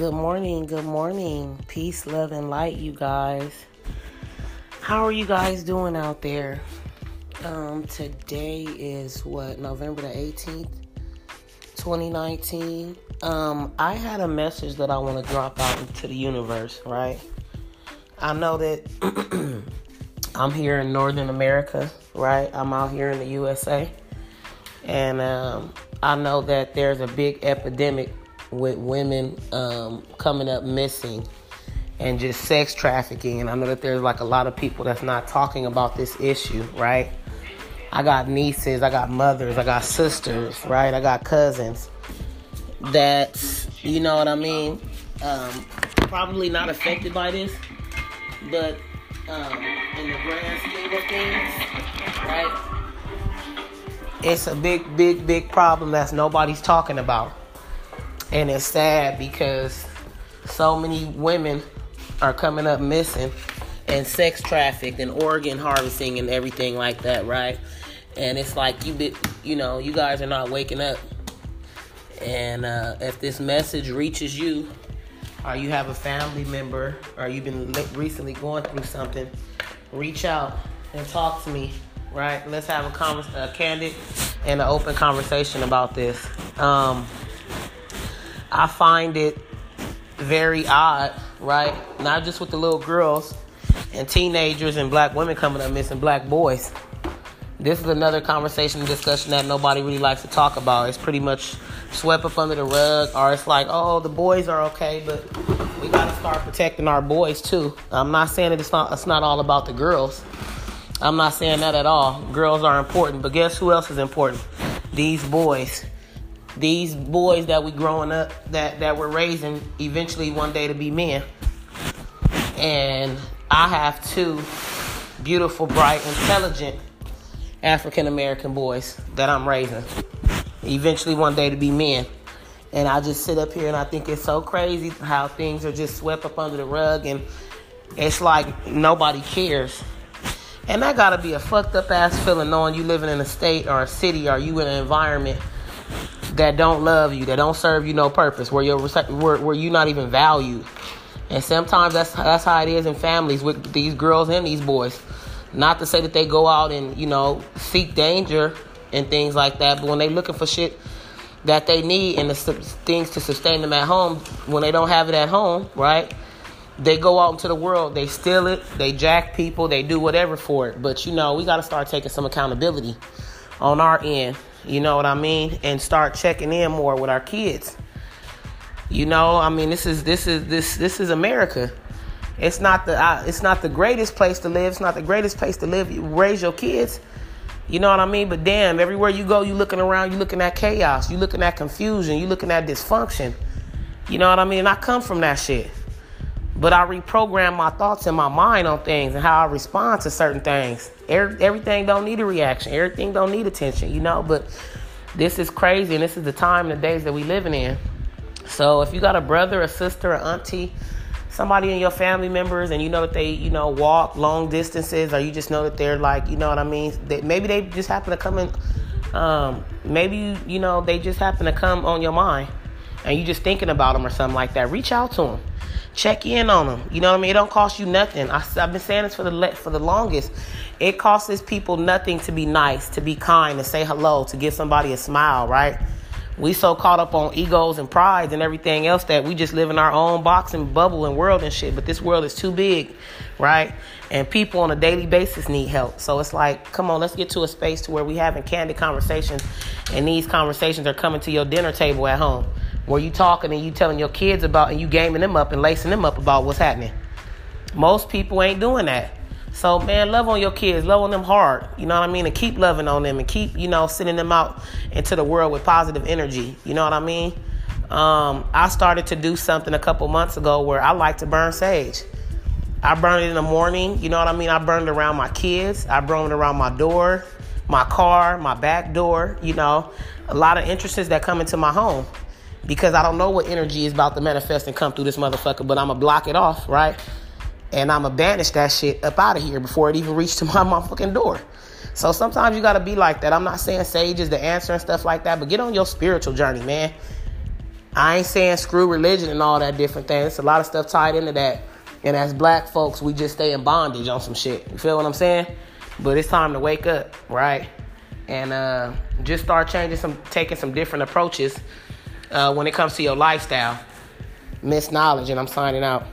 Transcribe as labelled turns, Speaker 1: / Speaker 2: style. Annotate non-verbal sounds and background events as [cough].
Speaker 1: Good morning, good morning. Peace, love, and light, you guys. How are you guys doing out there? Um, today is what, November the 18th, 2019. Um, I had a message that I want to drop out into the universe, right? I know that [clears throat] I'm here in Northern America, right? I'm out here in the USA. And um, I know that there's a big epidemic with women um, coming up missing and just sex trafficking. And I know that there's like a lot of people that's not talking about this issue, right? I got nieces, I got mothers, I got sisters, right? I got cousins that, you know what I mean, um, probably not affected by this, but um, in the grand scheme of things, right? It's a big, big, big problem that's nobody's talking about. And it's sad because so many women are coming up missing and sex trafficked and organ harvesting and everything like that, right? And it's like you be, you know, you guys are not waking up. And uh, if this message reaches you, or you have a family member, or you've been recently going through something, reach out and talk to me, right? Let's have a, a candid and an open conversation about this. Um, I find it very odd, right? Not just with the little girls and teenagers and black women coming up missing black boys. This is another conversation and discussion that nobody really likes to talk about. It's pretty much swept up under the rug, or it's like, oh, the boys are okay, but we gotta start protecting our boys too. I'm not saying that it's not it's not all about the girls. I'm not saying that at all. Girls are important, but guess who else is important? These boys these boys that we growing up that that we're raising eventually one day to be men. And i have two beautiful bright intelligent african american boys that i'm raising. Eventually one day to be men. And i just sit up here and i think it's so crazy how things are just swept up under the rug and it's like nobody cares. And that gotta be a fucked up ass feeling knowing you living in a state or a city or you in an environment that don't love you, that don't serve you no purpose, where you're where, where you're not even valued. And sometimes that's that's how it is in families with these girls and these boys. Not to say that they go out and you know seek danger and things like that, but when they looking for shit that they need and the things to sustain them at home, when they don't have it at home, right? They go out into the world, they steal it, they jack people, they do whatever for it. But you know, we got to start taking some accountability on our end you know what I mean? And start checking in more with our kids. You know, I mean, this is this is this this is America. It's not the uh, it's not the greatest place to live. It's not the greatest place to live. You raise your kids. You know what I mean? But damn, everywhere you go, you looking around, you looking at chaos, you looking at confusion, you looking at dysfunction. You know what I mean? And I come from that shit. But I reprogram my thoughts and my mind on things and how I respond to certain things. everything don't need a reaction. Everything don't need attention, you know. But this is crazy, and this is the time and the days that we living in. So if you got a brother, a sister, an auntie, somebody in your family members, and you know that they, you know, walk long distances, or you just know that they're like, you know what I mean? They, maybe they just happen to come in. Um, maybe you know they just happen to come on your mind, and you just thinking about them or something like that. Reach out to them check in on them. You know what I mean? It don't cost you nothing. I, have been saying this for the for the longest. It costs people nothing to be nice, to be kind, to say hello, to give somebody a smile, right? We so caught up on egos and pride and everything else that we just live in our own box and bubble and world and shit. But this world is too big, right? And people on a daily basis need help. So it's like, come on, let's get to a space to where we having candid conversations, and these conversations are coming to your dinner table at home where you talking and you telling your kids about and you gaming them up and lacing them up about what's happening. Most people ain't doing that. So man, love on your kids, love on them hard. You know what I mean? And keep loving on them and keep, you know, sending them out into the world with positive energy. You know what I mean? Um, I started to do something a couple months ago where I like to burn sage. I burn it in the morning, you know what I mean? I burn it around my kids, I burn it around my door, my car, my back door, you know, a lot of entrances that come into my home because I don't know what energy is about to manifest and come through this motherfucker, but I'm gonna block it off, right? And I'm gonna banish that shit up out of here before it even [laughs] reaches to my motherfucking door. So sometimes you gotta be like that. I'm not saying sage is the answer and stuff like that, but get on your spiritual journey, man. I ain't saying screw religion and all that different things. It's a lot of stuff tied into that. And as black folks, we just stay in bondage on some shit. You feel what I'm saying? But it's time to wake up, right? And uh, just start changing some, taking some different approaches uh, when it comes to your lifestyle. Miss Knowledge, and I'm signing out.